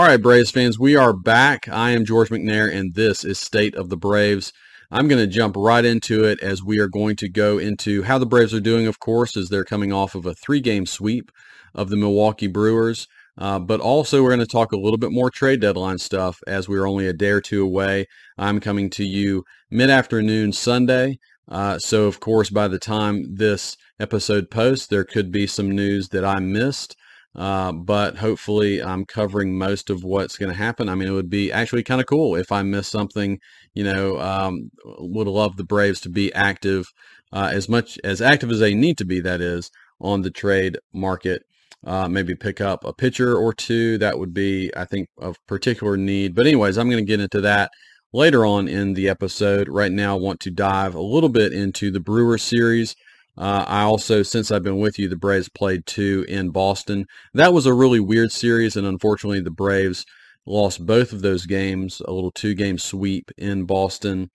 All right, Braves fans, we are back. I am George McNair, and this is State of the Braves. I'm going to jump right into it as we are going to go into how the Braves are doing, of course, as they're coming off of a three-game sweep of the Milwaukee Brewers. Uh, but also, we're going to talk a little bit more trade deadline stuff as we're only a day or two away. I'm coming to you mid-afternoon Sunday. Uh, so, of course, by the time this episode posts, there could be some news that I missed. Uh, but hopefully I'm covering most of what's going to happen. I mean, it would be actually kind of cool if I missed something, you know, um, would love the Braves to be active, uh, as much as active as they need to be, that is, on the trade market. Uh, maybe pick up a pitcher or two. That would be, I think, of particular need. But anyways, I'm going to get into that later on in the episode. Right now, I want to dive a little bit into the Brewer series. Uh, I also, since I've been with you, the Braves played two in Boston. That was a really weird series, and unfortunately, the Braves lost both of those games. A little two-game sweep in Boston.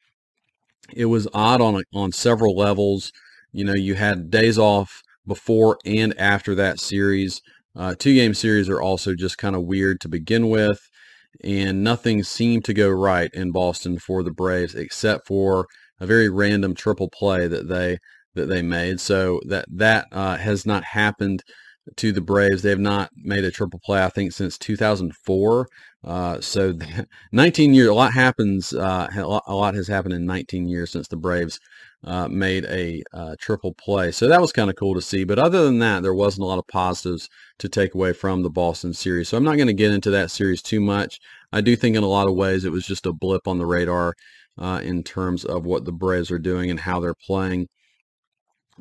It was odd on on several levels. You know, you had days off before and after that series. Uh, two-game series are also just kind of weird to begin with, and nothing seemed to go right in Boston for the Braves except for a very random triple play that they that they made. So that that uh, has not happened to the Braves. They have not made a triple play, I think, since 2004. Uh, so 19 years, a lot happens. Uh, a lot has happened in 19 years since the Braves uh, made a uh, triple play. So that was kind of cool to see. But other than that, there wasn't a lot of positives to take away from the Boston series. So I'm not going to get into that series too much. I do think in a lot of ways it was just a blip on the radar uh, in terms of what the Braves are doing and how they're playing.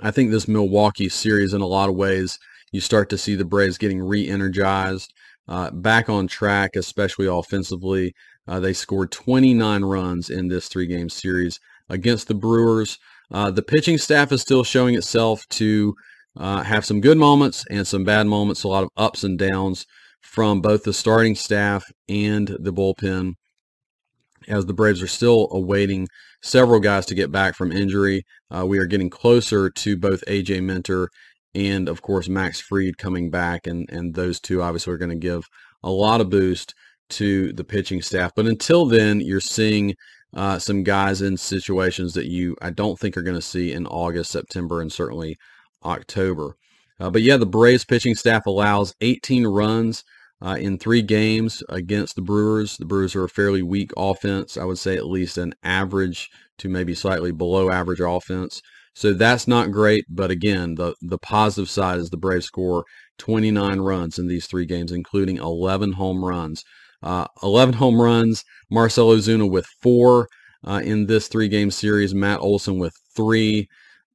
I think this Milwaukee series, in a lot of ways, you start to see the Braves getting re-energized, uh, back on track, especially offensively. Uh, they scored 29 runs in this three-game series against the Brewers. Uh, the pitching staff is still showing itself to uh, have some good moments and some bad moments, a lot of ups and downs from both the starting staff and the bullpen as the Braves are still awaiting several guys to get back from injury. Uh, we are getting closer to both AJ Minter and, of course, Max Fried coming back, and, and those two obviously are going to give a lot of boost to the pitching staff. But until then, you're seeing uh, some guys in situations that you I don't think are going to see in August, September, and certainly October. Uh, but yeah, the Braves pitching staff allows 18 runs uh, in three games against the Brewers. The Brewers are a fairly weak offense. I would say at least an average to maybe slightly below average offense. So that's not great. But again, the, the positive side is the Braves score 29 runs in these three games, including 11 home runs. Uh, 11 home runs, Marcell Ozuna with four uh, in this three-game series, Matt Olson with three,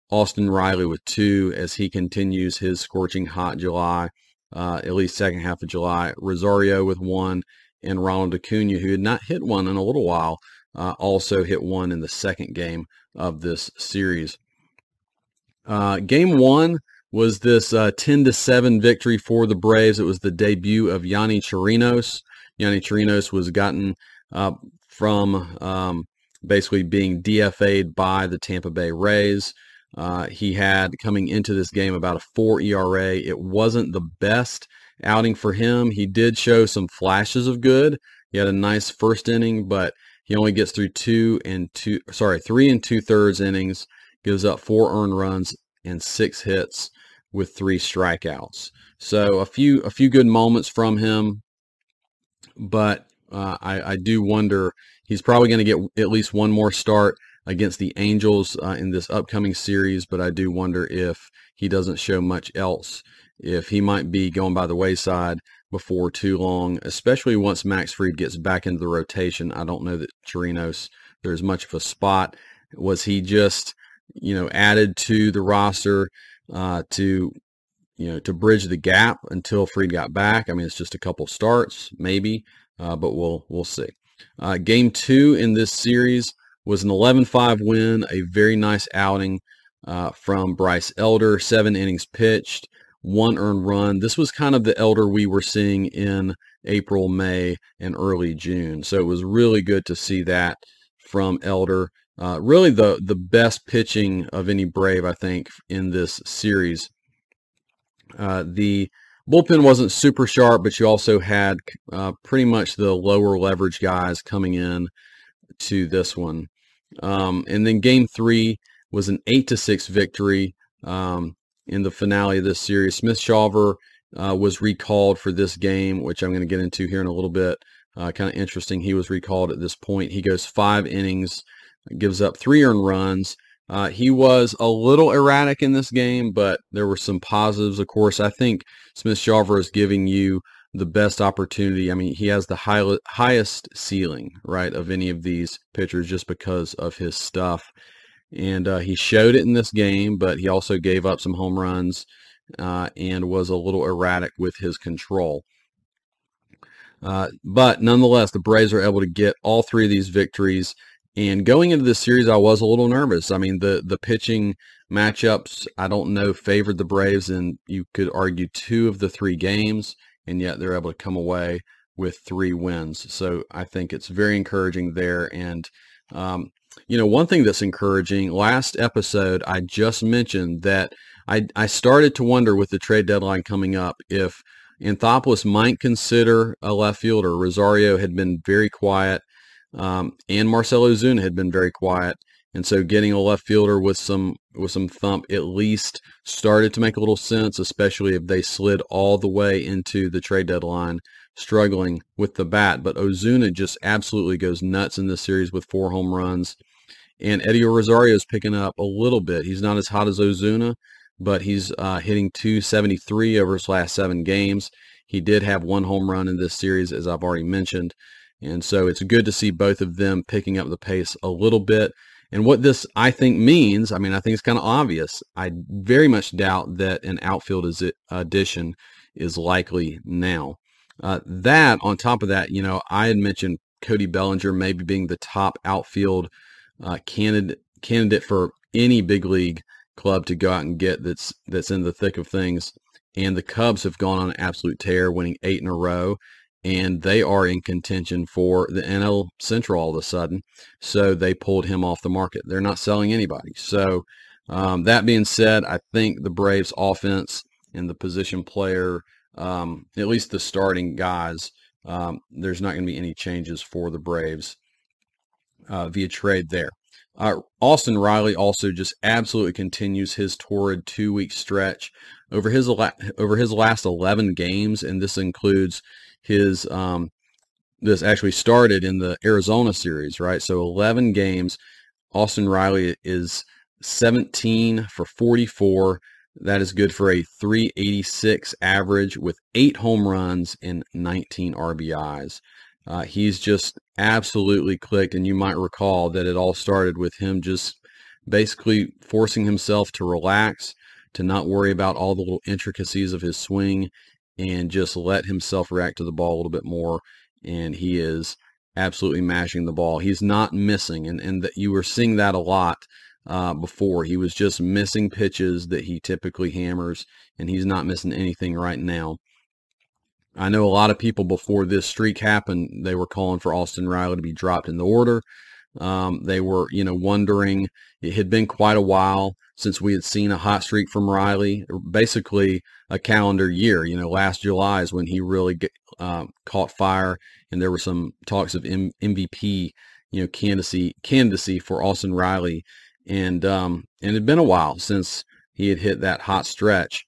Austin Riley with two as he continues his scorching hot July uh, at least second half of July. Rosario with one, and Ronald Acuna, who had not hit one in a little while, uh, also hit one in the second game of this series. Uh, game one was this uh, 10 to 7 victory for the Braves. It was the debut of Yonny Chirinos. Yonny Chirinos was gotten from um, basically being DFA'd by the Tampa Bay Rays. Uh, he had coming into this game about a 4 ERA. It wasn't the best outing for him. He did show some flashes of good. He had a nice first inning, but he only gets through two and two, sorry, three and two thirds innings, gives up four earned runs and six hits with three strikeouts. So a few a few good moments from him, but uh, I, I do wonder he's probably going to get at least one more start against the Angels uh, in this upcoming series, but I do wonder if he doesn't show much else, if he might be going by the wayside before too long, especially once Max Fried gets back into the rotation. I don't know that Chirinos, there's much of a spot. Was he just, you know, added to the roster uh, to, you know, to bridge the gap until Fried got back? I mean, it's just a couple starts, maybe, uh, but we'll we'll see. Uh, game two in this series, was an 11-5 win, a very nice outing uh, from Bryce Elder, seven innings pitched, one earned run. This was kind of the Elder we were seeing in April, May, and early June. So it was really good to see that from Elder. Uh, really the, the best pitching of any Brave, I think, in this series. Uh, the bullpen wasn't super sharp, but you also had uh, pretty much the lower leverage guys coming in to this one. Um, and then game three was an eight to six victory um, in the finale of this series. Smith Shawver uh, was recalled for this game, which I'm going to get into here in a little bit. Uh, kind of interesting. He was recalled at this point. He goes five innings, gives up three earned runs. Uh, he was a little erratic in this game, but there were some positives. Of course, I think Smith Shawver is giving you the best opportunity. I mean, he has the high, highest ceiling, right, of any of these pitchers just because of his stuff. And uh, he showed it in this game, but he also gave up some home runs uh, and was a little erratic with his control. Uh, but nonetheless, the Braves are able to get all three of these victories. And going into this series, I was a little nervous. I mean, the the pitching matchups, I don't know, favored the Braves, and you could argue two of the three games, and yet they're able to come away with three wins. So I think it's very encouraging there. And um, you know, one thing that's encouraging. Last episode, I just mentioned that I I started to wonder with the trade deadline coming up if Anthopoulos might consider a left fielder. Rosario had been very quiet, um, and Marcell Ozuna had been very quiet. And so getting a left fielder with some with some thump at least started to make a little sense, especially if they slid all the way into the trade deadline struggling with the bat. But Ozuna just absolutely goes nuts in this series with four home runs. And Eddie Rosario is picking up a little bit. He's not as hot as Ozuna, but he's uh, hitting 273 over his last seven games. He did have one home run in this series, as I've already mentioned. And so it's good to see both of them picking up the pace a little bit. And what this, I think, means, I mean, I think it's kind of obvious. I very much doubt that an outfield addition is likely now. Uh, that, on top of that, you know, I had mentioned Cody Bellinger maybe being the top outfield uh, candidate candidate for any big league club to go out and get that's that's in the thick of things. And the Cubs have gone on an absolute tear, winning eight in a row, and they are in contention for the NL Central all of a sudden. So they pulled him off the market. They're not selling anybody. So um, that being said, I think the Braves offense and the position player, um, at least the starting guys, um, there's not going to be any changes for the Braves uh, via trade there. Uh, Austin Riley also just absolutely continues his torrid two-week stretch over his over his last 11 games, and this includes his um, this actually started in the Arizona series, right? So 11 games. Austin Riley is 17 for 44. That is good for a 386 average with eight home runs and 19 RBIs. Uh, he's just absolutely clicked. And you might recall that it all started with him just basically forcing himself to relax, to not worry about all the little intricacies of his swing, and just let himself react to the ball a little bit more. And he is absolutely mashing the ball. He's not missing, and and that you were seeing that a lot uh, before. He was just missing pitches that he typically hammers, and he's not missing anything right now. I know a lot of people before this streak happened, they were calling for Austin Riley to be dropped in the order. Um, they were, you know, wondering. It had been quite a while since we had seen a hot streak from Riley, basically a calendar year. You know, last July is when he really get, uh, caught fire, and there were some talks of M- MVP, you know, candidacy candidacy for Austin Riley, and um, and it had been a while since he had hit that hot stretch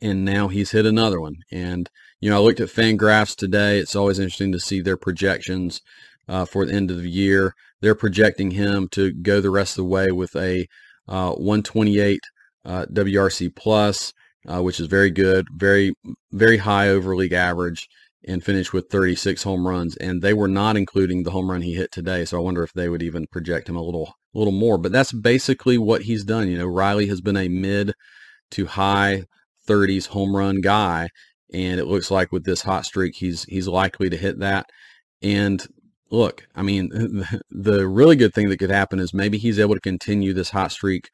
and now he's hit another one. And you know, I looked at Fangraphs today. It's always interesting to see their projections uh, for the end of the year. They're projecting him to go the rest of the way with a uh, 128 uh, WRC plus, uh, which is very good, very very high over league average, and finish with 36 home runs. And they were not including the home run he hit today. So I wonder if they would even project him a little a little more. But that's basically what he's done. You know, Riley has been a mid to high 30s home run guy, and it looks like with this hot streak, he's he's likely to hit that. And look, I mean, the really good thing that could happen is maybe he's able to continue this hot streak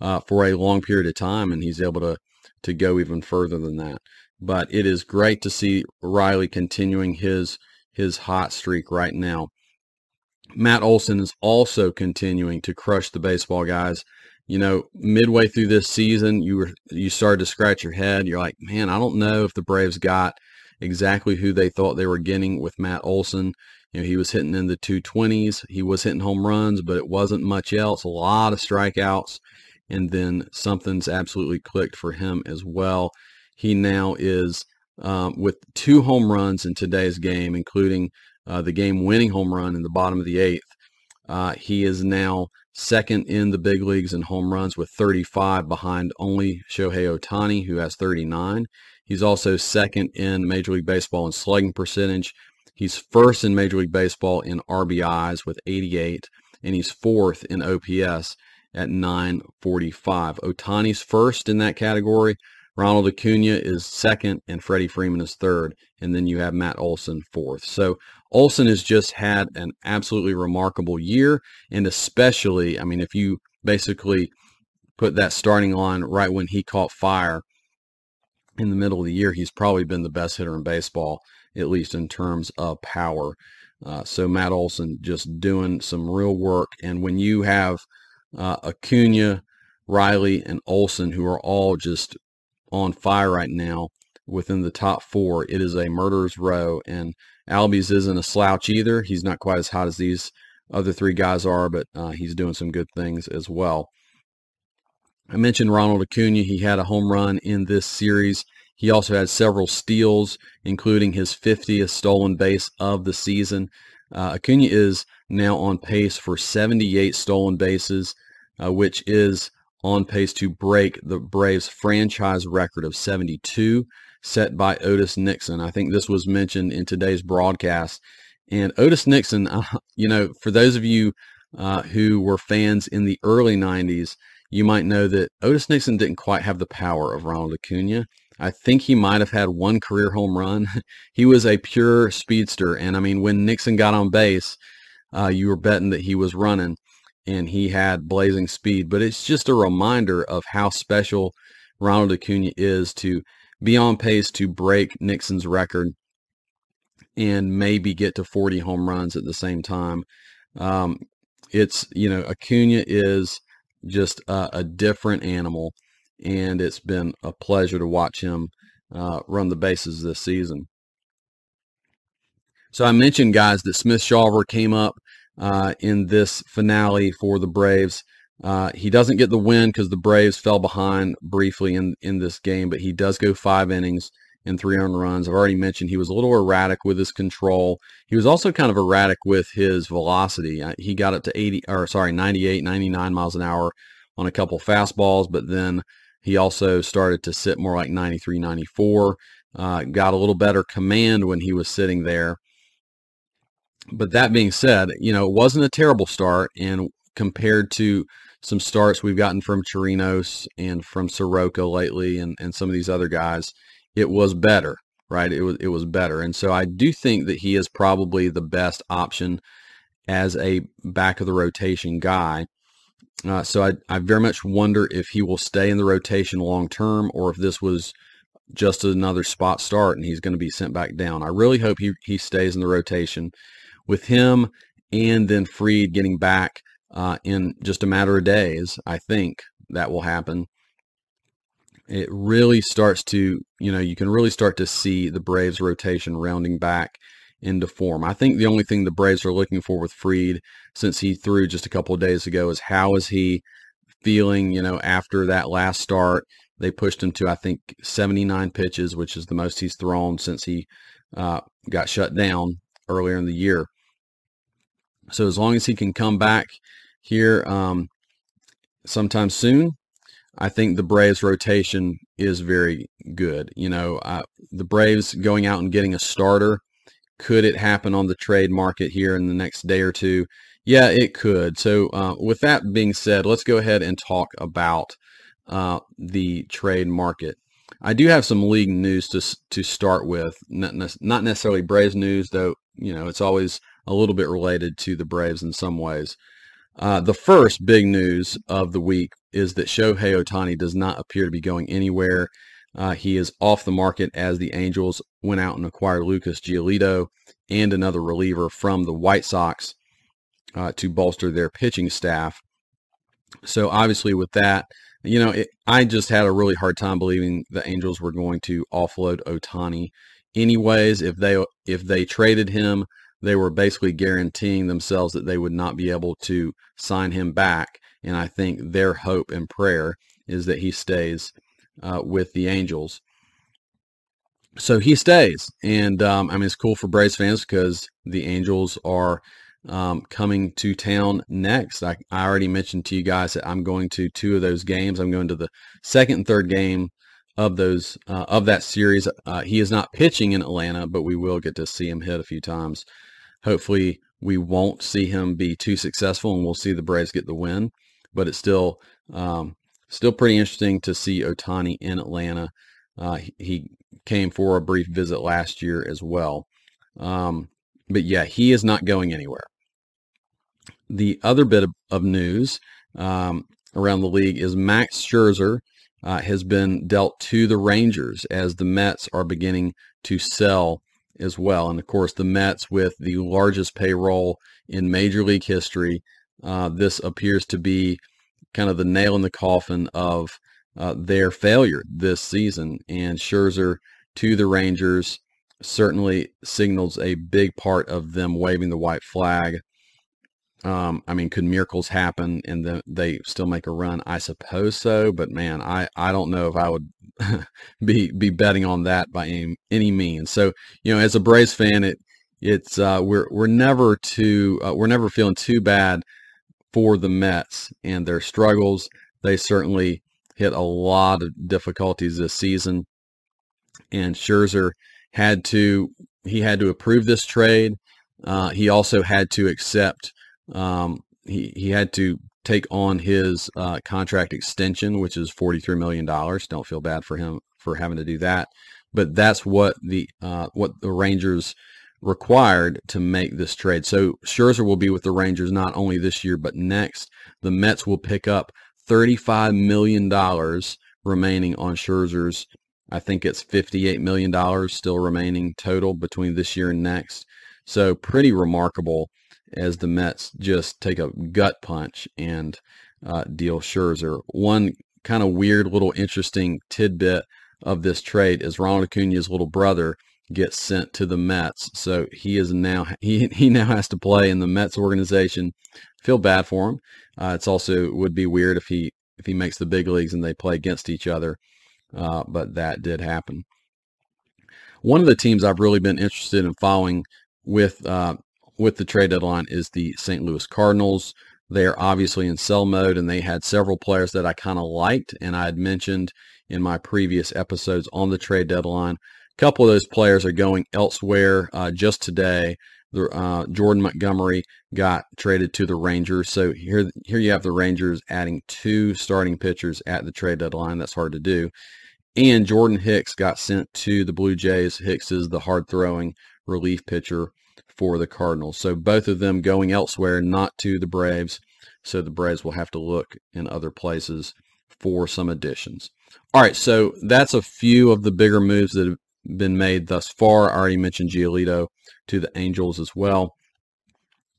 uh, for a long period of time, and he's able to to go even further than that. But it is great to see Riley continuing his his hot streak right now. Matt Olson is also continuing to crush the baseball guys you know, midway through this season, you were you started to scratch your head. You're like, man, I don't know if the Braves got exactly who they thought they were getting with Matt Olson. You know, he was hitting in the 220s. He was hitting home runs, but it wasn't much else. A lot of strikeouts. And then something's absolutely clicked for him as well. He now is um, with two home runs in today's game, including uh, the game winning home run in the bottom of the eighth. Uh, he is now second in the big leagues in home runs with 35 behind only Shohei Ohtani, who has 39. He's also second in Major League Baseball in slugging percentage. He's first in Major League Baseball in RBIs with 88, and he's fourth in OPS at 945. Ohtani's first in that category. Ronald Acuna is second, and Freddie Freeman is third, and then you have Matt Olson fourth. So Olson has just had an absolutely remarkable year, and especially, I mean, if you basically put that starting line right when he caught fire in the middle of the year, he's probably been the best hitter in baseball, at least in terms of power. Uh, so Matt Olson just doing some real work, and when you have uh, Acuna, Riley, and Olson, who are all just on fire right now within the top four, it is a murderer's row, and Albies isn't a slouch either. He's not quite as hot as these other three guys are, but uh, he's doing some good things as well. I mentioned Ronald Acuna. He had a home run in this series. He also had several steals, including his 50th stolen base of the season. Uh, Acuna is now on pace for 78 stolen bases, uh, which is on pace to break the Braves franchise record of 72 set by Otis Nixon. I think this was mentioned in today's broadcast. And Otis Nixon, uh, you know, for those of you uh, who were fans in the early 90s, you might know that Otis Nixon didn't quite have the power of Ronald Acuna. I think he might have had one career home run. he was a pure speedster. And I mean, when Nixon got on base, uh, you were betting that he was running and he had blazing speed. But it's just a reminder of how special Ronald Acuna is to be on pace to break Nixon's record and maybe get to 40 home runs at the same time. Um, it's, you know, Acuna is just a, a, different animal, and it's been a pleasure to watch him uh, run the bases this season. So I mentioned, guys, that Smith Shawver came up uh, in this finale for the Braves. Uh, he doesn't get the win because the Braves fell behind briefly in, in this game, but he does go five innings and three earned runs. I've already mentioned he was a little erratic with his control. He was also kind of erratic with his velocity. Uh, he got up to 80 or sorry, 98, 99 miles an hour on a couple fastballs, but then he also started to sit more like 93, 94. Uh, got a little better command when he was sitting there. But that being said, you know, it wasn't a terrible start, and compared to some starts we've gotten from Chirinos and from Soroka lately and, and some of these other guys, it was better, right? It was it was better. And so I do think that he is probably the best option as a back of the rotation guy. Uh, so I, I very much wonder if he will stay in the rotation long term or if this was just another spot start and he's going to be sent back down. I really hope he, he stays in the rotation with him and then Fried getting back uh, in just a matter of days. I think that will happen. It really starts to, you know, you can really start to see the Braves rotation rounding back into form. I think the only thing the Braves are looking for with Fried, since he threw just a couple of days ago is how is he feeling, you know, after that last start. They pushed him to, I think, 79 pitches, which is the most he's thrown since he uh, got shut down earlier in the year. So as long as he can come back here um, sometime soon, I think the Braves rotation is very good. You know, uh, the Braves going out and getting a starter, could it happen on the trade market here in the next day or two? Yeah, it could. So uh, with that being said, let's go ahead and talk about uh, the trade market. I do have some league news to to start with, not, not necessarily Braves news, though. You know, it's always a little bit related to the Braves in some ways. Uh, the first big news of the week is that Shohei Ohtani does not appear to be going anywhere. Uh, he is off the market as the Angels went out and acquired Lucas Giolito and another reliever from the White Sox uh, to bolster their pitching staff. So obviously with that, you know, it, I just had a really hard time believing the Angels were going to offload Ohtani. Anyways, if they if they traded him, they were basically guaranteeing themselves that they would not be able to sign him back. And I think their hope and prayer is that he stays uh, with the Angels. So he stays, and um, I mean it's cool for Braves fans because the Angels are um, coming to town next. I, I already mentioned to you guys that I'm going to two of those games. I'm going to the second and third game of those uh, of that series. Uh, he is not pitching in Atlanta, but we will get to see him hit a few times. Hopefully, we won't see him be too successful, and we'll see the Braves get the win. But it's still um, still pretty interesting to see Ohtani in Atlanta. Uh, he came for a brief visit last year as well. Um, but yeah, he is not going anywhere. The other bit of, of news um, around the league is Max Scherzer uh, has been dealt to the Rangers as the Mets are beginning to sell as well. And of course, the Mets with the largest payroll in Major League history. Uh, this appears to be kind of the nail in the coffin of uh, their failure this season. And Scherzer to the Rangers certainly signals a big part of them waving the white flag. Um, I mean, could miracles happen and then they still make a run? I suppose so, but man, I, I don't know if I would be be betting on that by any, any means. So, you know, as a Braves fan, it it's uh, we're we're never too uh, we're never feeling too bad for the Mets and their struggles. They certainly hit a lot of difficulties this season, and Scherzer had to he had to approve this trade. Uh, he also had to accept um, he he had to take on his uh, contract extension, which is forty three million dollars. Don't feel bad for him for having to do that, but that's what the uh, what the Rangers required to make this trade. So Scherzer will be with the Rangers not only this year but next. The Mets will pick up $35 million remaining on Scherzer's. I think it's $58 million still remaining total between this year and next. So pretty remarkable as the Mets just take a gut punch and uh, deal Scherzer. One kind of weird little interesting tidbit of this trade is Ronald Acuna's little brother gets sent to the Mets. So he is now he he now has to play in the Mets organization. Feel bad for him. Uh, it's also would be weird if he if he makes the big leagues and they play against each other. Uh, but that did happen. One of the teams I've really been interested in following with uh, with the trade deadline is the St. Louis Cardinals. They are obviously in sell mode, and they had several players that I kind of liked, and I had mentioned in my previous episodes on the trade deadline couple of those players are going elsewhere. Uh, just today, the, uh, Jordan Montgomery got traded to the Rangers. So here, here you have the Rangers adding two starting pitchers at the trade deadline. That's hard to do. And Jordan Hicks got sent to the Blue Jays. Hicks is the hard throwing relief pitcher for the Cardinals. So both of them going elsewhere, not to the Braves. So the Braves will have to look in other places for some additions. All right, so that's a few of the bigger moves that have been made thus far. I already mentioned Giolito to the Angels as well.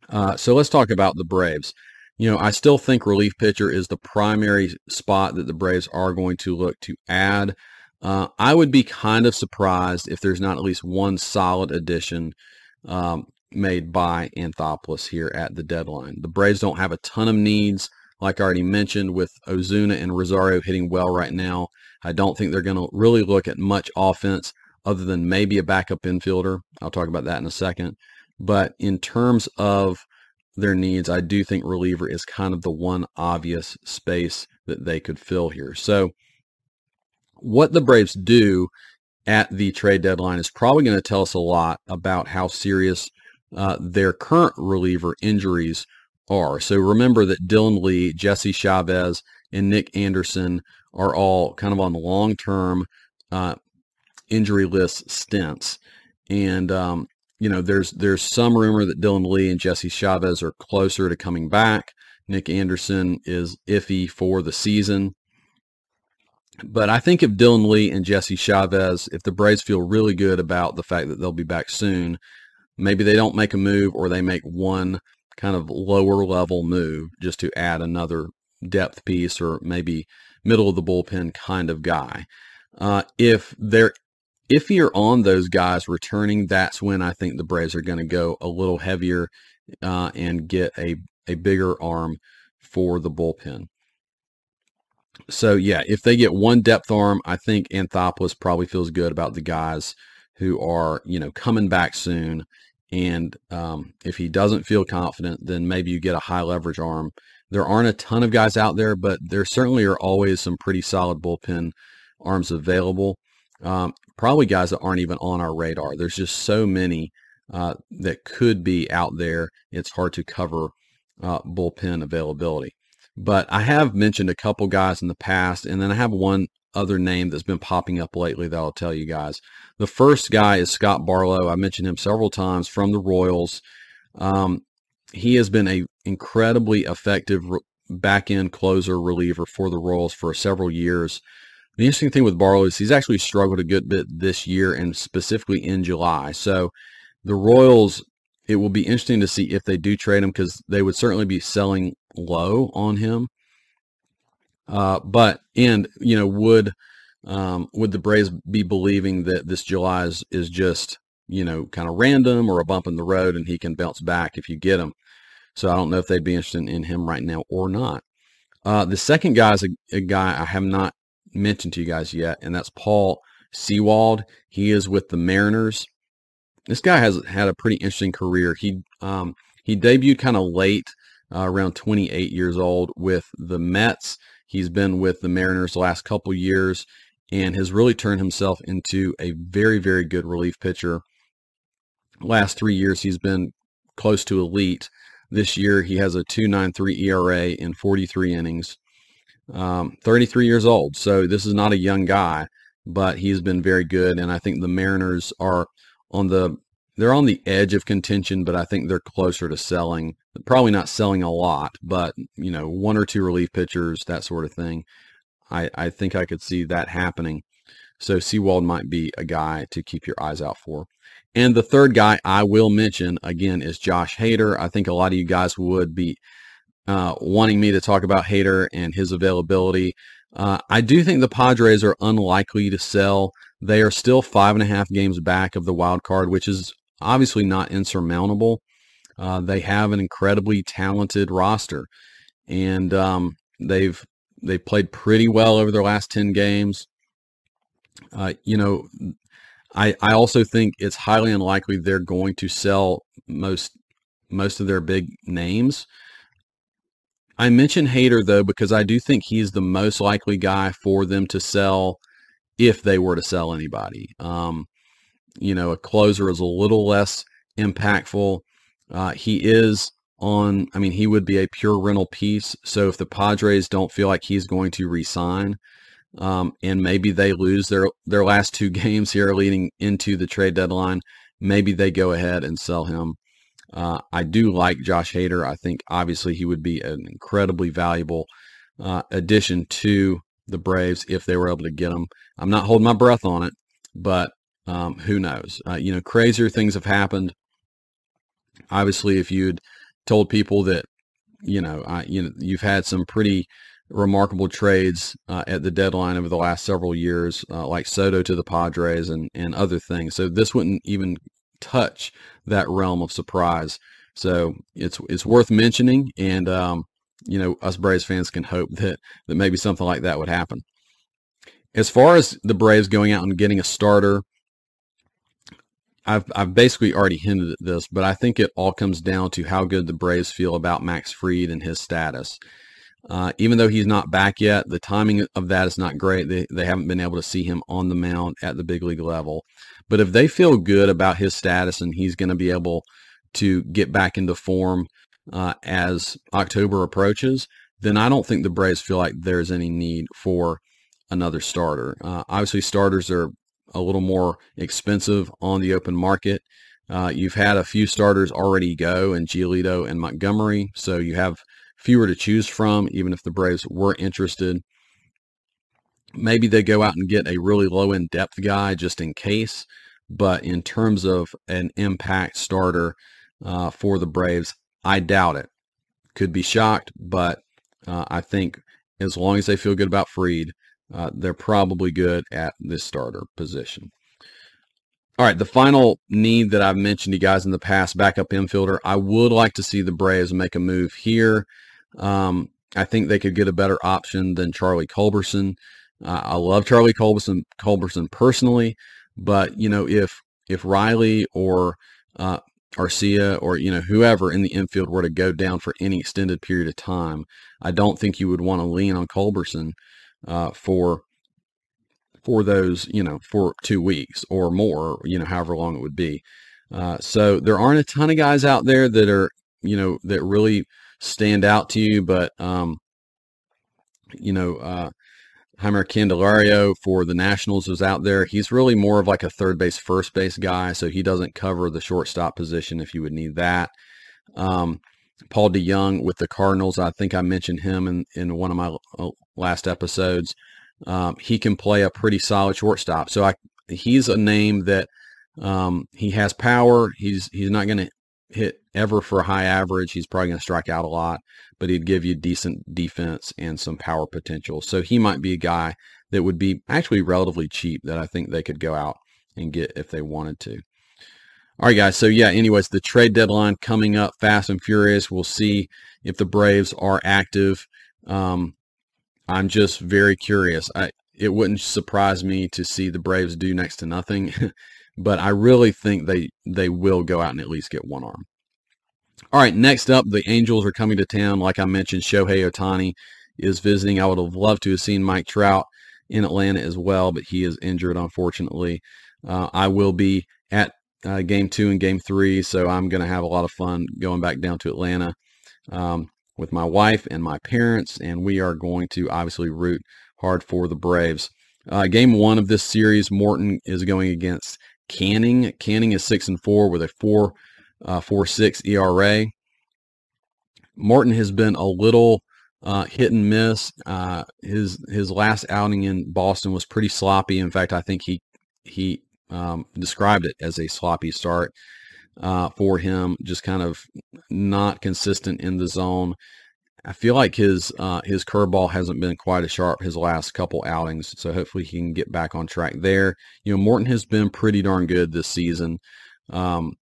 Uh, so let's talk about the Braves. You know, I still think relief pitcher is the primary spot that the Braves are going to look to add. Uh, I would be kind of surprised if there's not at least one solid addition um, made by Anthopoulos here at the deadline. The Braves don't have a ton of needs, like I already mentioned, with Ozuna and Rosario hitting well right now. I don't think they're going to really look at much offense other than maybe a backup infielder. I'll talk about that in a second. But in terms of their needs, I do think reliever is kind of the one obvious space that they could fill here. So what the Braves do at the trade deadline is probably going to tell us a lot about how serious uh, their current reliever injuries are. So remember that Dylan Lee, Jesse Chavez, and Nick Anderson are all kind of on long-term uh, injury list stints. And um, you know, there's there's some rumor that Dylan Lee and Jesse Chavez are closer to coming back. Nick Anderson is iffy for the season. But I think if Dylan Lee and Jesse Chavez, if the Braves feel really good about the fact that they'll be back soon, maybe they don't make a move or they make one kind of lower level move just to add another depth piece or maybe middle of the bullpen kind of guy. Uh, if they're you're on those guys returning, that's when I think the Braves are going to go a little heavier uh, and get a, a bigger arm for the bullpen. So yeah, if they get one depth arm, I think Anthopoulos probably feels good about the guys who are you know coming back soon. And um, if he doesn't feel confident, then maybe you get a high leverage arm. There aren't a ton of guys out there, but there certainly are always some pretty solid bullpen arms available. Um, probably guys that aren't even on our radar. There's just so many uh, that could be out there. It's hard to cover uh, bullpen availability. But I have mentioned a couple guys in the past, and then I have one other name that's been popping up lately that I'll tell you guys. The first guy is Scott Barlow. I mentioned him several times from the Royals. Um, he has been a incredibly effective back end closer reliever for the Royals for several years. The interesting thing with Barlow is he's actually struggled a good bit this year and specifically in July. So the Royals, it will be interesting to see if they do trade him because they would certainly be selling low on him. Uh, but and you know would um, would the Braves be believing that this July is, is just you know kind of random or a bump in the road and he can bounce back if you get him? So I don't know if they'd be interested in him right now or not. Uh, the second guy is a, a, guy I have not mentioned to you guys yet, and that's Paul Sewald. He is with the Mariners. This guy has had a pretty interesting career. He um, he debuted kind of late, uh, around 28 years old, with the Mets. He's been with the Mariners the last couple years and has really turned himself into a very, very good relief pitcher. Last three years, he's been close to elite. This year, he has a 2.93 ERA in 43 innings um, 33 years old. So this is not a young guy, but he's been very good. And I think the Mariners are on the they're on the edge of contention, but I think they're closer to selling. Probably not selling a lot, but you know, one or two relief pitchers, that sort of thing. I, I think I could see that happening. So Sewald might be a guy to keep your eyes out for. And the third guy I will mention again is Josh Hader. I think a lot of you guys would be uh, wanting me to talk about Hader and his availability. Uh, I do think the Padres are unlikely to sell. They are still five and a half games back of the wild card, which is obviously not insurmountable. Uh, they have an incredibly talented roster, and um, they've they played pretty well over their last ten games. Uh, you know, I I also think it's highly unlikely they're going to sell most most of their big names. I mention Hader though because I do think he's the most likely guy for them to sell if they were to sell anybody. Um, you know, a closer is a little less impactful. Uh, he is on, I mean, he would be a pure rental piece. So if the Padres don't feel like he's going to resign, um, and maybe they lose their their last two games here leading into the trade deadline, maybe they go ahead and sell him. Uh, I do like Josh Hader. I think obviously he would be an incredibly valuable uh, addition to the Braves if they were able to get him. I'm not holding my breath on it, but um, who knows? Uh, you know, crazier things have happened. Obviously, if you'd told people that, you know, I, you know, you've had some pretty remarkable trades uh, at the deadline over the last several years, uh, like Soto to the Padres and, and other things. So this wouldn't even touch that realm of surprise. So it's it's worth mentioning, and um, you know us Braves fans can hope that that maybe something like that would happen. As far as the Braves going out and getting a starter, I've I've basically already hinted at this, but I think it all comes down to how good the Braves feel about Max Fried and his status. Uh, even though he's not back yet, the timing of that is not great. They, they haven't been able to see him on the mound at the big league level. But if they feel good about his status and he's going to be able to get back into form uh, as October approaches, then I don't think the Braves feel like there's any need for another starter. Uh, obviously, starters are a little more expensive on the open market. Uh, you've had a few starters already go in Giolito and Montgomery, so you have fewer to choose from, even if the Braves were interested. Maybe they go out and get a really low in depth guy just in case. But in terms of an impact starter uh, for the Braves, I doubt it. Could be shocked, but uh, I think as long as they feel good about Fried, uh, they're probably good at this starter position. All right, the final need that I've mentioned to you guys in the past, backup infielder. I would like to see the Braves make a move here. Um, I think they could get a better option than Charlie Culberson. Uh, I love Charlie Culberson, Culberson personally, but you know if if Riley or uh, Arcia or you know whoever in the infield were to go down for any extended period of time, I don't think you would want to lean on Culberson uh, for for those you know for two weeks or more, you know however long it would be. Uh, so there aren't a ton of guys out there that are you know that really stand out to you, but um, you know uh, Jeimer Candelario for the Nationals was out there. He's really more of like a third base, first base guy, so he doesn't cover the shortstop position if you would need that. Um, Paul DeJong with the Cardinals, I think I mentioned him in, in one of my uh, last episodes. Um, he can play a pretty solid shortstop. So I, he's a name that um, he has power. He's he's not going to hit ever for a high average. He's probably going to strike out a lot, but he'd give you decent defense and some power potential. So he might be a guy that would be actually relatively cheap that I think they could go out and get if they wanted to. All right, guys. So yeah, anyways, the trade deadline coming up fast and furious. We'll see if the Braves are active. Um, I'm just very curious. I, it wouldn't surprise me to see the Braves do next to nothing. but I really think they they will go out and at least get one arm. All right, next up, the Angels are coming to town. Like I mentioned, Shohei Ohtani is visiting. I would have loved to have seen Mike Trout in Atlanta as well, but he is injured, unfortunately. Uh, I will be at uh, game two and game three, so I'm going to have a lot of fun going back down to Atlanta um, with my wife and my parents, and we are going to obviously root hard for the Braves. Uh, game one of this series, Morton is going against Canning. Canning is six and four with a four uh, four six ERA. Morton has been a little uh, hit and miss. Uh, his his last outing in Boston was pretty sloppy. In fact, I think he he um, described it as a sloppy start uh, for him. Just kind of not consistent in the zone. I feel like his uh, his curveball hasn't been quite as sharp his last couple outings, so hopefully he can get back on track there. You know, Morton has been pretty darn good this season, um,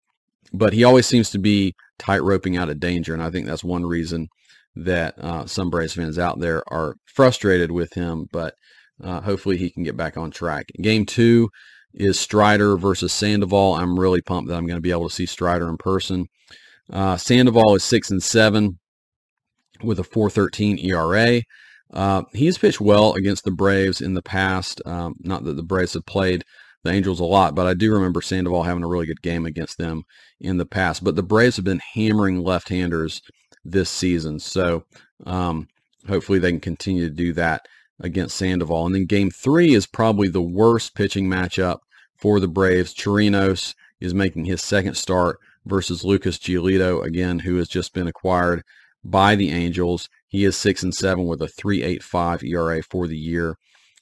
but he always seems to be tight roping out of danger, and I think that's one reason that uh, some Braves fans out there are frustrated with him. But uh, hopefully he can get back on track. Game two is Strider versus Sandoval. I'm really pumped that I'm going to be able to see Strider in person. Uh, Sandoval is six and seven with a 4.13 ERA. Uh, he's pitched well against the Braves in the past. Um, not that the Braves have played the Angels a lot, but I do remember Sandoval having a really good game against them in the past. But the Braves have been hammering left-handers this season, so um, hopefully they can continue to do that against Sandoval. And then Game Three is probably the worst pitching matchup for the Braves. Chirinos is making his second start versus Lucas Giolito again, who has just been acquired by the Angels. He is six and seven with a 3.85 ERA for the year.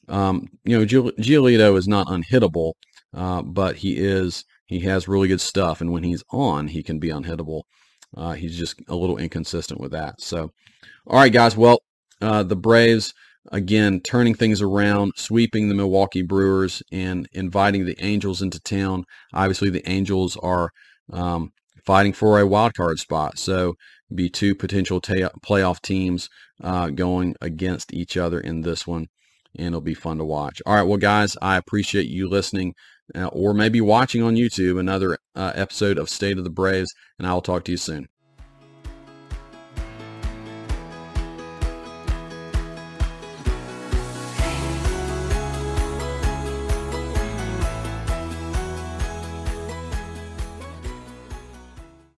Um, you know, Giolito is not unhittable, uh, but he is he has really good stuff, and when he's on, he can be unhittable. Uh, he's just a little inconsistent with that. So, all right, guys. Well, uh, the Braves again turning things around, sweeping the Milwaukee Brewers, and inviting the Angels into town. Obviously, the Angels are um, fighting for a wild card spot. So be two potential ta- playoff teams uh, going against each other in this one, and it'll be fun to watch. All right, well, guys, I appreciate you listening uh, or maybe watching on YouTube another uh, episode of State of the Braves, and I will talk to you soon.